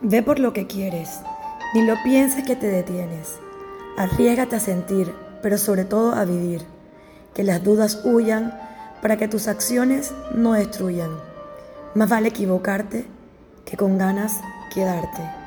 Ve por lo que quieres, ni lo pienses que te detienes. Arriesgate a sentir, pero sobre todo a vivir. Que las dudas huyan para que tus acciones no destruyan. Más vale equivocarte que con ganas quedarte.